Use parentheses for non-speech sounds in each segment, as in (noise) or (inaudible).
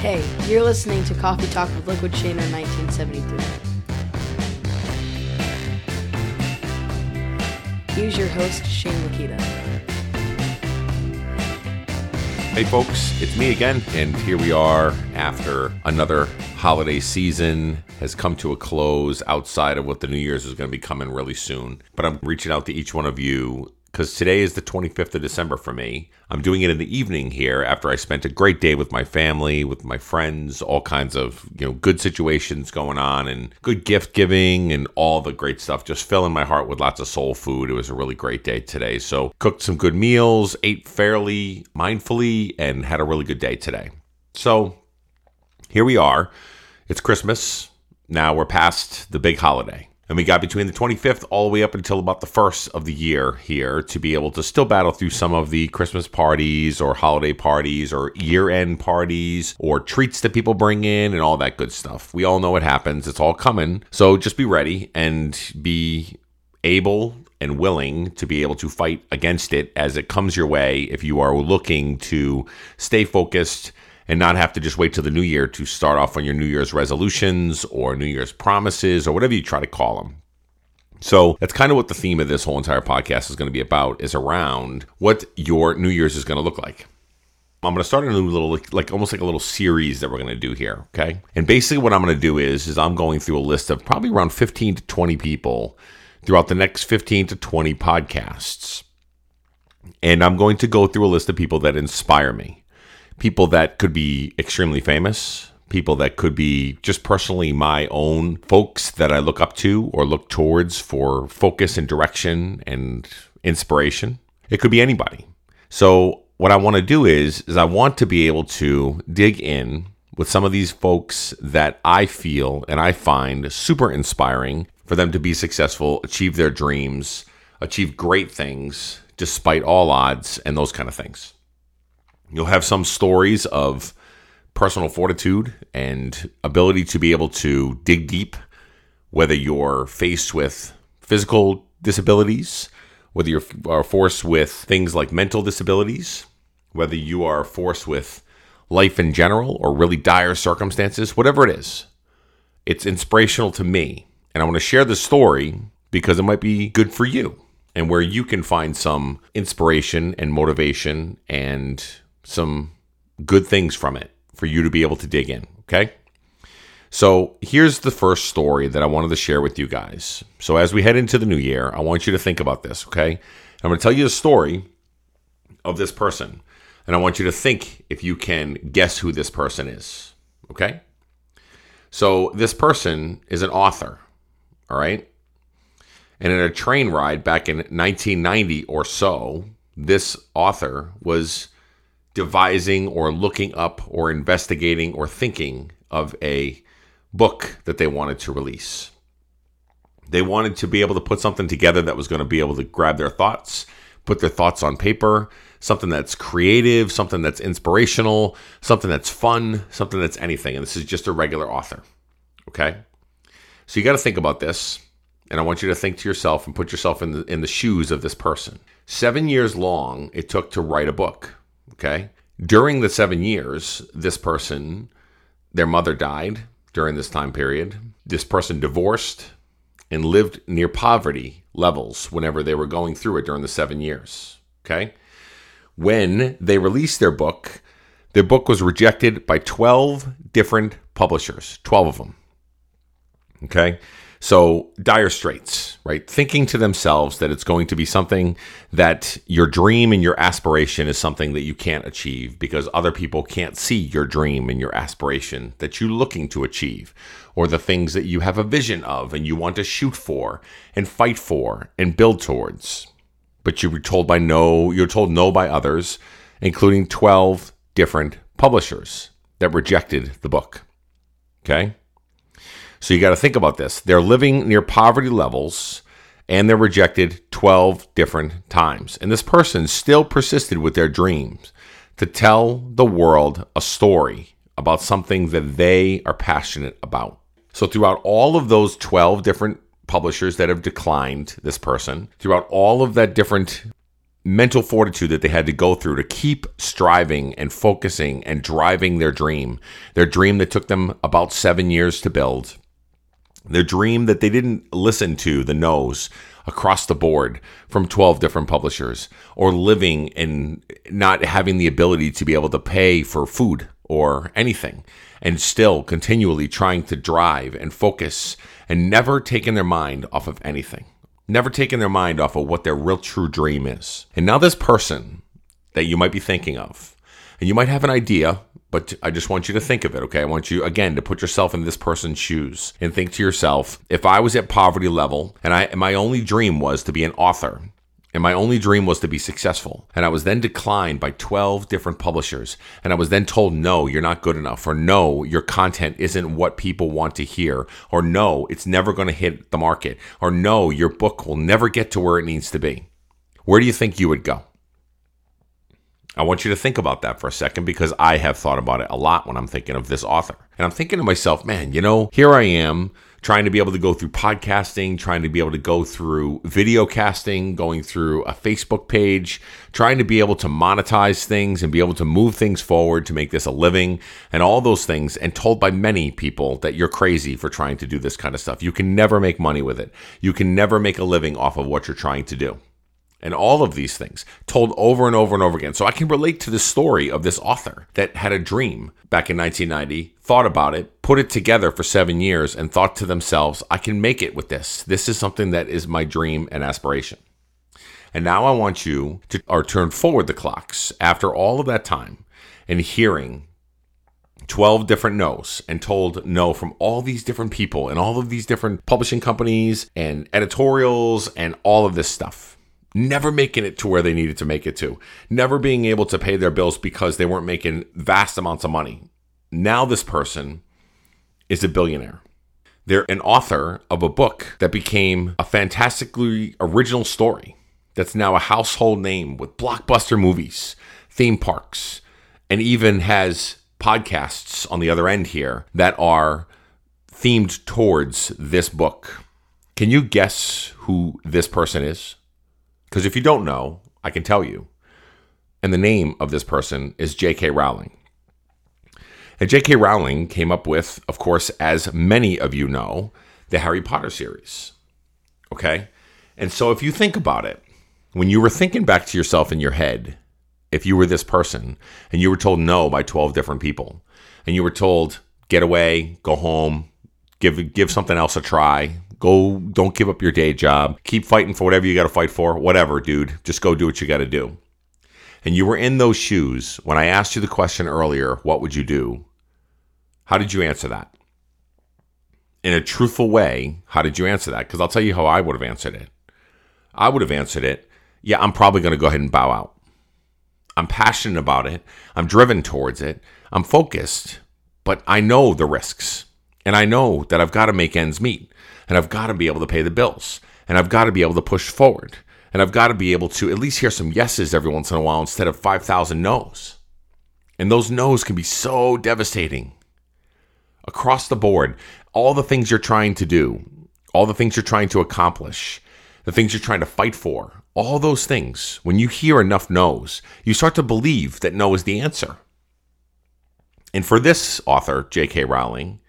Hey, you're listening to Coffee Talk with Liquid Shaner 1973. Here's your host, Shane Lakita. Hey folks, it's me again, and here we are after another holiday season has come to a close outside of what the New Year's is going to be coming really soon. But I'm reaching out to each one of you because today is the 25th of December for me. I'm doing it in the evening here after I spent a great day with my family, with my friends, all kinds of, you know, good situations going on and good gift giving and all the great stuff. Just filling my heart with lots of soul food. It was a really great day today. So, cooked some good meals, ate fairly mindfully, and had a really good day today. So, here we are. It's Christmas. Now we're past the big holiday. And we got between the 25th all the way up until about the first of the year here to be able to still battle through some of the Christmas parties or holiday parties or year end parties or treats that people bring in and all that good stuff. We all know what happens. It's all coming. So just be ready and be able and willing to be able to fight against it as it comes your way if you are looking to stay focused and not have to just wait till the new year to start off on your New Year's resolutions or New Year's promises or whatever you try to call them. So that's kind of what the theme of this whole entire podcast is going to be about is around what your New Year's is going to look like. I'm going to start a new little, like almost like a little series that we're going to do here. Okay. And basically what I'm going to do is, is I'm going through a list of probably around 15 to 20 people throughout the next 15 to 20 podcasts. And I'm going to go through a list of people that inspire me people that could be extremely famous, people that could be just personally my own folks that I look up to or look towards for focus and direction and inspiration. It could be anybody. So what I want to do is is I want to be able to dig in with some of these folks that I feel and I find super inspiring for them to be successful, achieve their dreams, achieve great things despite all odds and those kind of things. You'll have some stories of personal fortitude and ability to be able to dig deep, whether you're faced with physical disabilities, whether you are forced with things like mental disabilities, whether you are forced with life in general or really dire circumstances, whatever it is. It's inspirational to me. And I want to share this story because it might be good for you and where you can find some inspiration and motivation and some good things from it for you to be able to dig in. Okay. So here's the first story that I wanted to share with you guys. So as we head into the new year, I want you to think about this. Okay. I'm going to tell you the story of this person. And I want you to think if you can guess who this person is. Okay. So this person is an author. All right. And in a train ride back in 1990 or so, this author was devising or looking up or investigating or thinking of a book that they wanted to release. They wanted to be able to put something together that was going to be able to grab their thoughts, put their thoughts on paper, something that's creative, something that's inspirational, something that's fun, something that's anything. And this is just a regular author. Okay? So you got to think about this. And I want you to think to yourself and put yourself in the, in the shoes of this person. Seven years long it took to write a book. Okay. During the seven years, this person, their mother died during this time period. This person divorced and lived near poverty levels whenever they were going through it during the seven years. Okay. When they released their book, their book was rejected by 12 different publishers, 12 of them. Okay. So, dire straits, right? Thinking to themselves that it's going to be something that your dream and your aspiration is something that you can't achieve because other people can't see your dream and your aspiration that you're looking to achieve, or the things that you have a vision of and you want to shoot for and fight for and build towards. But you were told by no, you're told no by others, including 12 different publishers that rejected the book. Okay? So you got to think about this. They're living near poverty levels and they're rejected 12 different times. And this person still persisted with their dreams to tell the world a story about something that they are passionate about. So throughout all of those 12 different publishers that have declined this person, throughout all of that different mental fortitude that they had to go through to keep striving and focusing and driving their dream. Their dream that took them about seven years to build. Their dream that they didn't listen to the no's across the board from 12 different publishers or living and not having the ability to be able to pay for food or anything and still continually trying to drive and focus and never taking their mind off of anything never taking their mind off of what their real true dream is. And now, this person that you might be thinking of, and you might have an idea, but I just want you to think of it, okay? I want you, again, to put yourself in this person's shoes and think to yourself if I was at poverty level and, I, and my only dream was to be an author, and my only dream was to be successful. And I was then declined by 12 different publishers. And I was then told, no, you're not good enough, or no, your content isn't what people want to hear, or no, it's never going to hit the market, or no, your book will never get to where it needs to be. Where do you think you would go? I want you to think about that for a second because I have thought about it a lot when I'm thinking of this author. And I'm thinking to myself, man, you know, here I am trying to be able to go through podcasting, trying to be able to go through video casting, going through a Facebook page, trying to be able to monetize things and be able to move things forward to make this a living and all those things, and told by many people that you're crazy for trying to do this kind of stuff. You can never make money with it, you can never make a living off of what you're trying to do and all of these things told over and over and over again. So I can relate to the story of this author that had a dream back in 1990, thought about it, put it together for seven years, and thought to themselves, I can make it with this. This is something that is my dream and aspiration. And now I want you to or turn forward the clocks after all of that time and hearing 12 different no's and told no from all these different people and all of these different publishing companies and editorials and all of this stuff never making it to where they needed to make it to, never being able to pay their bills because they weren't making vast amounts of money. Now, this person is a billionaire. They're an author of a book that became a fantastically original story that's now a household name with blockbuster movies, theme parks, and even has podcasts on the other end here that are themed towards this book. Can you guess who this person is? Because if you don't know, I can tell you. And the name of this person is J.K. Rowling. And J.K. Rowling came up with, of course, as many of you know, the Harry Potter series. Okay? And so if you think about it, when you were thinking back to yourself in your head, if you were this person and you were told no by 12 different people, and you were told, get away, go home, give give something else a try, Go, don't give up your day job. Keep fighting for whatever you got to fight for. Whatever, dude. Just go do what you got to do. And you were in those shoes when I asked you the question earlier, what would you do? How did you answer that? In a truthful way, how did you answer that? Because I'll tell you how I would have answered it. I would have answered it, yeah, I'm probably going to go ahead and bow out. I'm passionate about it. I'm driven towards it. I'm focused, but I know the risks. And I know that I've got to make ends meet and I've got to be able to pay the bills, and I've got to be able to push forward, and I've got to be able to at least hear some yeses every once in a while instead of 5,000 no's. And those no's can be so devastating across the board. All the things you're trying to do, all the things you're trying to accomplish, the things you're trying to fight for, all those things, when you hear enough no's, you start to believe that no is the answer. And for this author, J.K. Rowling,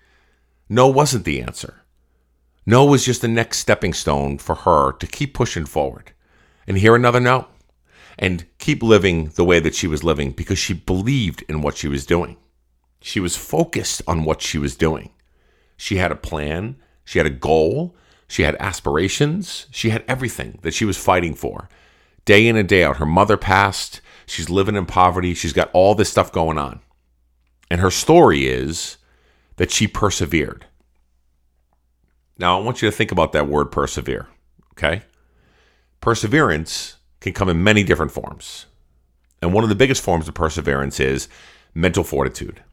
no wasn't the answer. No was just the next stepping stone for her to keep pushing forward and hear another no and keep living the way that she was living because she believed in what she was doing. She was focused on what she was doing. She had a plan, she had a goal, she had aspirations, she had everything that she was fighting for. Day in and day out, her mother passed, she's living in poverty, she's got all this stuff going on. And her story is that she persevered. Now, I want you to think about that word persevere, okay? Perseverance can come in many different forms. And one of the biggest forms of perseverance is mental fortitude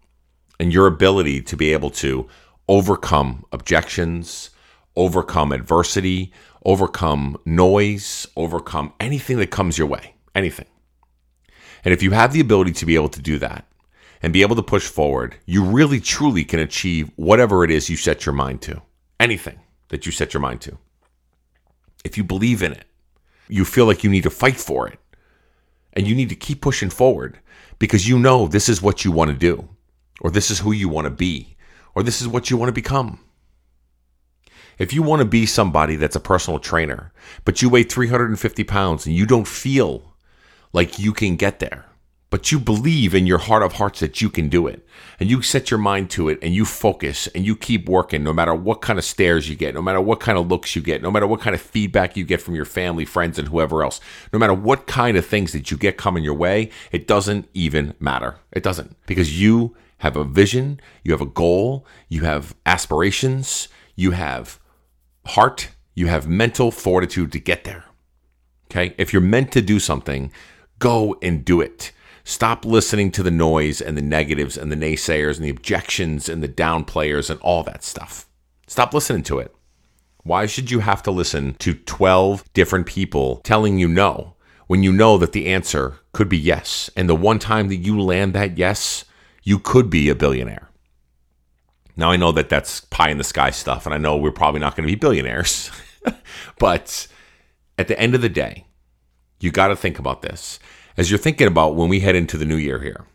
and your ability to be able to overcome objections, overcome adversity, overcome noise, overcome anything that comes your way, anything. And if you have the ability to be able to do that and be able to push forward, you really truly can achieve whatever it is you set your mind to anything that you set your mind to. If you believe in it, you feel like you need to fight for it. And you need to keep pushing forward because you know this is what you want to do, or this is who you want to be, or this is what you want to become. If you want to be somebody that's a personal trainer, but you weigh 350 pounds and you don't feel like you can get there, but you believe in your heart of hearts that you can do it. And you set your mind to it and you focus and you keep working no matter what kind of stares you get no matter what kind of looks you get no matter what kind of feedback you get from your family friends and whoever else. No matter what kind of things that you get coming your way it doesn't even matter. It doesn't. Because you have a vision you have a goal you have aspirations you have heart you have mental fortitude to get there. Okay? If you're meant to do something go and do it Stop listening to the noise and the negatives and the naysayers and the objections and the downplayers and all that stuff. Stop listening to it. Why should you have to listen to 12 different people telling you no when you know that the answer could be yes? And the one time that you land that yes, you could be a billionaire. Now, I know that that's pie in the sky stuff, and I know we're probably not going to be billionaires, (laughs) but at the end of the day, you got to think about this as you're thinking about when we head into the new year here,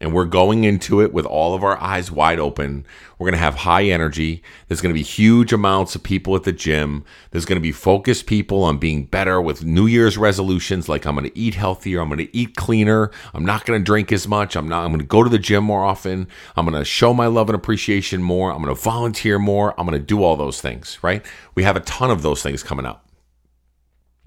and we're going into it with all of our eyes wide open. We're going to have high energy. There's going to be huge amounts of people at the gym. There's going to be focused people on being better with New Year's resolutions like I'm going to eat healthier, I'm going to eat cleaner, I'm not going to drink as much, I'm not I'm going to go to the gym more often, I'm going to show my love and appreciation more, I'm going to volunteer more, I'm going to do all those things, right? We have a ton of those things coming up.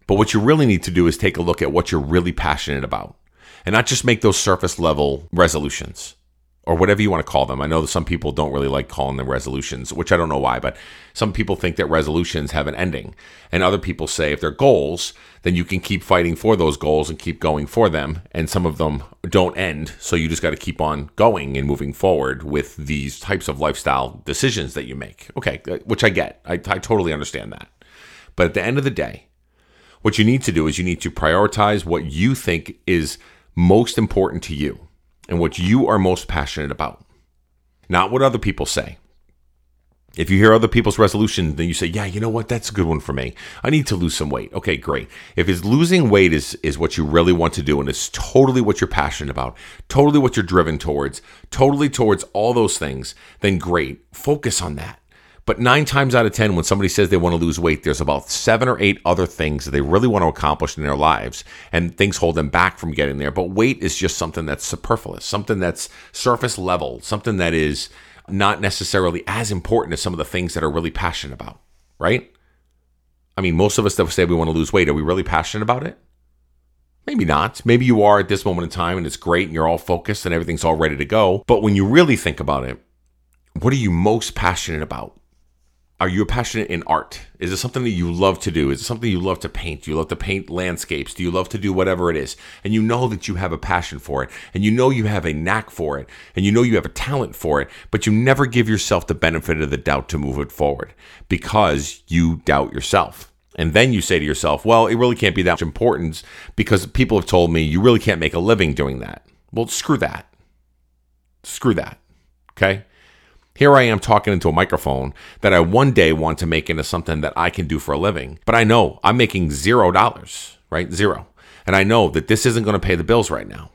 But what you really need to do is take a look at what you're really passionate about and not just make those surface level resolutions or whatever you want to call them. I know some people don't really like calling them resolutions, which I don't know why, but some people think that resolutions have an ending. And other people say if they're goals, then you can keep fighting for those goals and keep going for them. And some of them don't end. So you just got to keep on going and moving forward with these types of lifestyle decisions that you make. Okay, which I get. I, I totally understand that. But at the end of the day, what you need to do is you need to prioritize what you think is most important to you and what you are most passionate about, not what other people say. If you hear other people's resolutions, then you say, "Yeah, you know what? That's a good one for me. I need to lose some weight." Okay, great. If it's losing weight is is what you really want to do and it's totally what you're passionate about, totally what you're driven towards, totally towards all those things, then great. Focus on that. But nine times out of 10, when somebody says they want to lose weight, there's about seven or eight other things that they really want to accomplish in their lives, and things hold them back from getting there. But weight is just something that's superfluous, something that's surface level, something that is not necessarily as important as some of the things that are really passionate about, right? I mean, most of us that say we want to lose weight, are we really passionate about it? Maybe not. Maybe you are at this moment in time and it's great and you're all focused and everything's all ready to go. But when you really think about it, what are you most passionate about? Are you passionate in art? Is it something that you love to do? Is it something you love to paint? Do you love to paint landscapes? Do you love to do whatever it is? And you know that you have a passion for it, and you know you have a knack for it, and you know you have a talent for it, but you never give yourself the benefit of the doubt to move it forward because you doubt yourself. And then you say to yourself, well, it really can't be that much importance because people have told me you really can't make a living doing that. Well, screw that. Screw that. Okay? Here I am talking into a microphone that I one day want to make into something that I can do for a living. But I know I'm making zero dollars, right? Zero. And I know that this isn't going to pay the bills right now.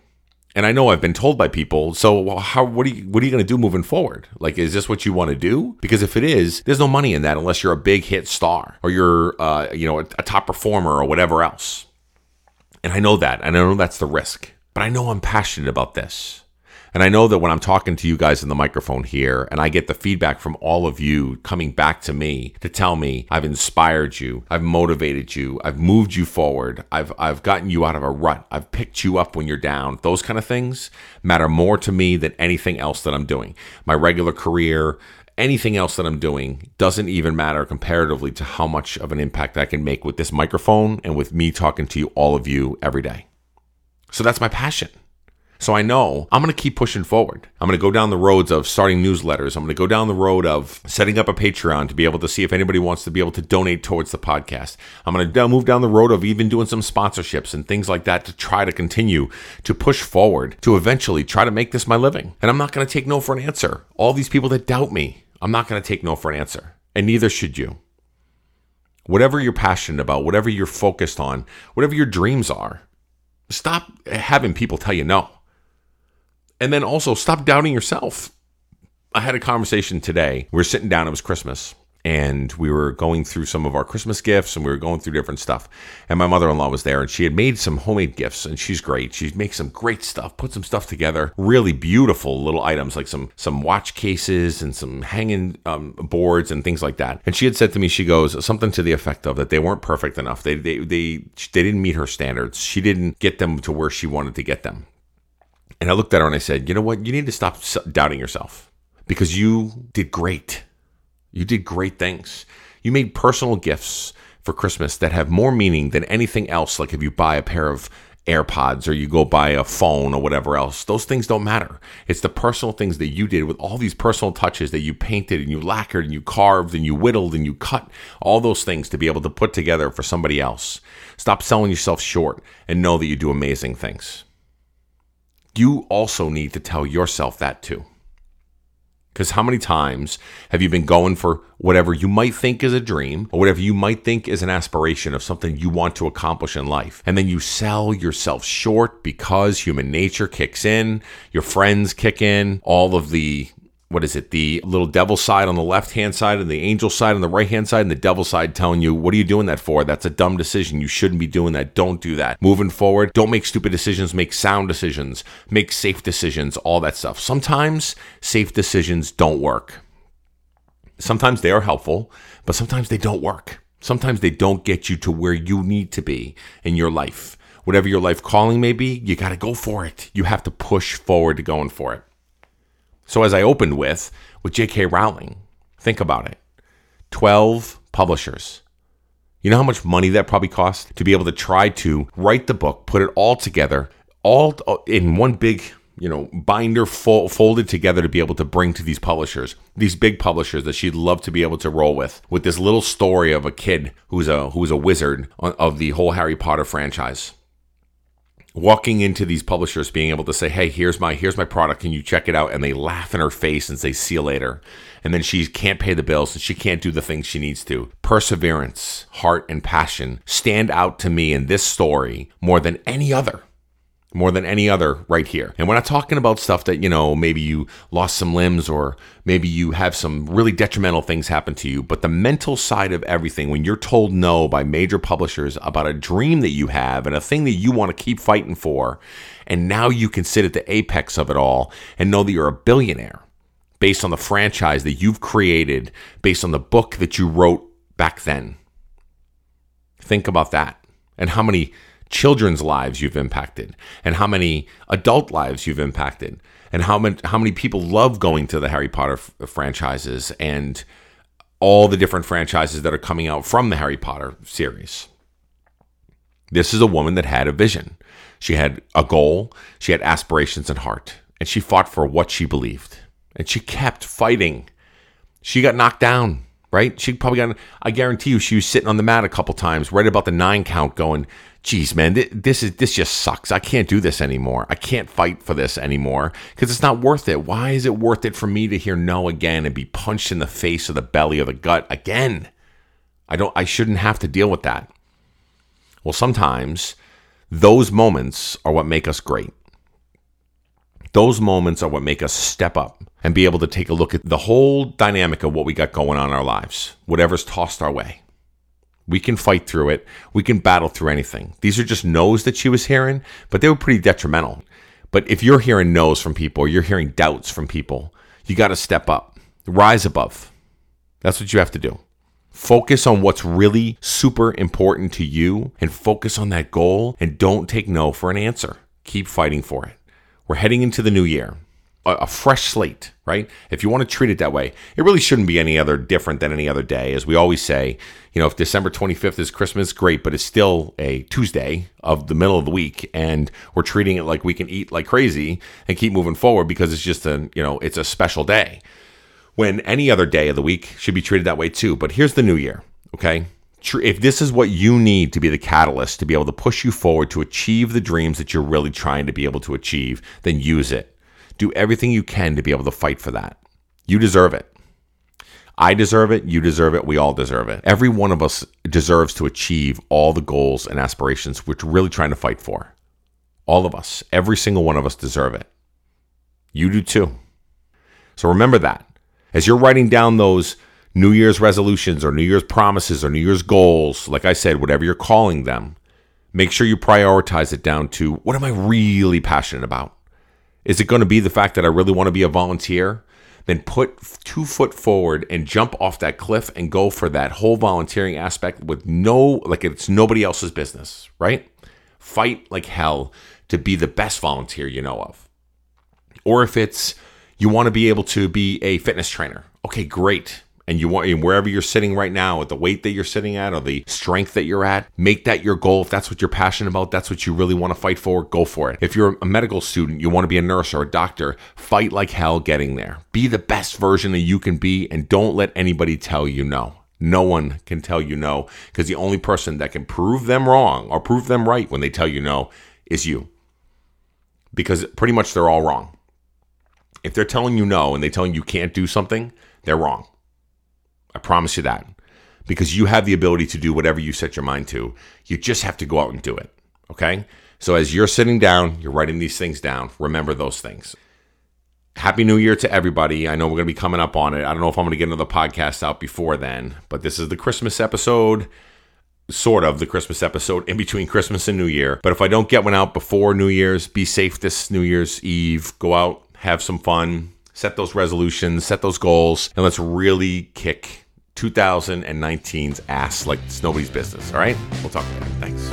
And I know I've been told by people, so how what are you what are you going to do moving forward? Like is this what you want to do? Because if it is, there's no money in that unless you're a big hit star or you're uh, you know, a, a top performer or whatever else. And I know that. And I know that's the risk. But I know I'm passionate about this. And I know that when I'm talking to you guys in the microphone here and I get the feedback from all of you coming back to me to tell me I've inspired you, I've motivated you, I've moved you forward, I've I've gotten you out of a rut, I've picked you up when you're down. Those kind of things matter more to me than anything else that I'm doing. My regular career, anything else that I'm doing doesn't even matter comparatively to how much of an impact I can make with this microphone and with me talking to you all of you every day. So that's my passion. So I know I'm going to keep pushing forward. I'm going to go down the roads of starting newsletters. I'm going to go down the road of setting up a Patreon to be able to see if anybody wants to be able to donate towards the podcast. I'm going to move down the road of even doing some sponsorships and things like that to try to continue to push forward to eventually try to make this my living. And I'm not going to take no for an answer. All these people that doubt me, I'm not going to take no for an answer. And neither should you. Whatever you're passionate about, whatever you're focused on, whatever your dreams are, Stop having people tell you no. And then also stop doubting yourself. I had a conversation today. We are sitting down, it was Christmas, and we were going through some of our Christmas gifts and we were going through different stuff. And my mother in law was there and she had made some homemade gifts and she's great. She makes some great stuff, put some stuff together, really beautiful little items like some some watch cases and some hanging um, boards and things like that. And she had said to me, she goes something to the effect of that they weren't perfect enough. They they they they didn't meet her standards. She didn't get them to where she wanted to get them. And I looked at her and I said, you know what? You need to stop doubting yourself because you did great you did great things. You made personal gifts for Christmas that have more meaning than anything else. Like if you buy a pair of AirPods or you go buy a phone or whatever else, those things don't matter. It's the personal things that you did with all these personal touches that you painted and you lacquered and you carved and you whittled and you cut all those things to be able to put together for somebody else. Stop selling yourself short and know that you do amazing things. You also need to tell yourself that too. Because how many times have you been going for whatever you might think is a dream or whatever you might think is an aspiration of something you want to accomplish in life? And then you sell yourself short because human nature kicks in, your friends kick in, all of the what is it, the little devil side on the left hand side and the angel side on the right hand side, and the devil side telling you, What are you doing that for? That's a dumb decision. You shouldn't be doing that. Don't do that. Moving forward, don't make stupid decisions, make sound decisions, make safe decisions, all that stuff. Sometimes safe decisions don't work. Sometimes they are helpful, but sometimes they don't work. Sometimes they don't get you to where you need to be in your life. Whatever your life calling may be, you got to go for it. You have to push forward to going for it. So, as I opened with, with J.K. Rowling, think about it 12 publishers. You know how much money that probably cost to be able to try to write the book, put it all together, all uh, in one big, you know, binder fo- folded together to be able to bring to these publishers, these big publishers that she'd love to be able to roll with, with this little story of a kid who's a who's a wizard of the whole Harry Potter franchise walking into these publishers being able to say hey here's my here's my product. Can you check it out? And they laugh in her face and say see you later. And then she can't pay the bills and she can't do the things she needs to. Perseverance heart and passion stand out to me in this story more than any other more than any other right here. And we're not talking about stuff that, you know, maybe you lost some limbs or maybe you have some really detrimental things happen to you, but the mental side of everything when you're told no by major publishers about a dream that you have and a thing that you want to keep fighting for, and now you can sit at the apex of it all and know that you're a billionaire based on the franchise that you've created, based on the book that you wrote back then. Think about that. And how many children's lives you've impacted and how many adult lives you've impacted and how many how many people love going to the Harry Potter f- uh, franchises and all the different franchises that are coming out from the Harry Potter series. This is a woman that had a vision. She had a goal, she had aspirations and heart, and she fought for what she believed. And she kept fighting. She got knocked down right? She probably got, I guarantee you, she was sitting on the mat a couple times, right about the nine count, going, geez, man, this is this just sucks. I can't do this anymore. I can't fight for this anymore because it's not worth it. Why is it worth it for me to hear no again and be punched in the face or the belly or the gut again? I don't. I shouldn't have to deal with that. Well, sometimes those moments are what make us great. Those moments are what make us step up and be able to take a look at the whole dynamic of what we got going on in our lives, whatever's tossed our way. We can fight through it. We can battle through anything. These are just no's that she was hearing, but they were pretty detrimental. But if you're hearing no's from people, you're hearing doubts from people, you got to step up, rise above. That's what you have to do. Focus on what's really super important to you and focus on that goal and don't take no for an answer. Keep fighting for it. We're heading into the new year, a, a, fresh slate, right? If you want to treat it that way, it really shouldn't be any other different than any other day. As we always say, you know, if December 25th is Christmas, great, but it's still a Tuesday of the middle of the week, and we're treating it like we can eat like crazy and keep moving forward because it's just a, you know, it's a special day. When any other day of the week should be treated that way too. But here's the new year, okay? If this is what you need to be the catalyst to be able to push you forward to achieve the dreams that you're really trying to be able to achieve, then use it. Do everything you can to be able to fight for that. You deserve it. I deserve it. You deserve it. We all deserve it. Every one of us deserves to achieve all the goals and aspirations which we're really trying to fight for. All of us, every single one of us deserve it. You do too. So remember that. As you're writing down those New Year's resolutions or New Year's promises or New Year's goals, like I said, whatever you're calling them, make sure you prioritize it down to what am I really passionate about? Is it going to be the fact that I really want to be a volunteer? Then put two foot forward and jump off that cliff and go for that whole volunteering aspect with no, like it's nobody else's business, right? Fight like hell to be the best volunteer you know of. Or if it's you want to be able to be a fitness trainer, okay, great and you want wherever you're sitting right now at the weight that you're sitting at or the strength that you're at make that your goal. If that's what you're passionate about that's what you really want to fight for go for it. If you're a medical student you want to be a nurse or a doctor fight like hell getting there. Be the best version that you can be and don't let anybody tell you no. No one can tell you no because the only person that can prove them wrong or prove them right when they tell you no is you. Because pretty much they're all wrong. If they're telling you no and they're telling you can't do something they're wrong I promise you that. Because you have the ability to do whatever you set your mind to. You just have to go out and do it. Okay? So as you're sitting down, you're writing these things down, remember those things. Happy New Year to everybody. I know we're going to be coming up on it. I don't know if I'm going to get another podcast out before then, but this is the Christmas episode, sort of the Christmas episode in between Christmas and New Year. But if I don't get one out before New Year's, be safe this New Year's Eve. Go out, have some fun, set those resolutions, set those goals, and let's really kick 2019's ass like it's nobody's business. All right? We'll talk later. Thanks.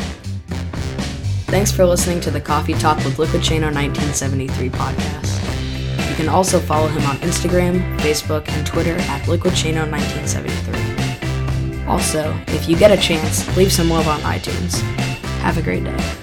Thanks for listening to the Coffee Talk with Liquid Shaner 1973 podcast. You can also follow him on Instagram, Facebook, and Twitter at Liquid Shaner 1973. Also, if you get a chance, leave some love on iTunes. Have a great day.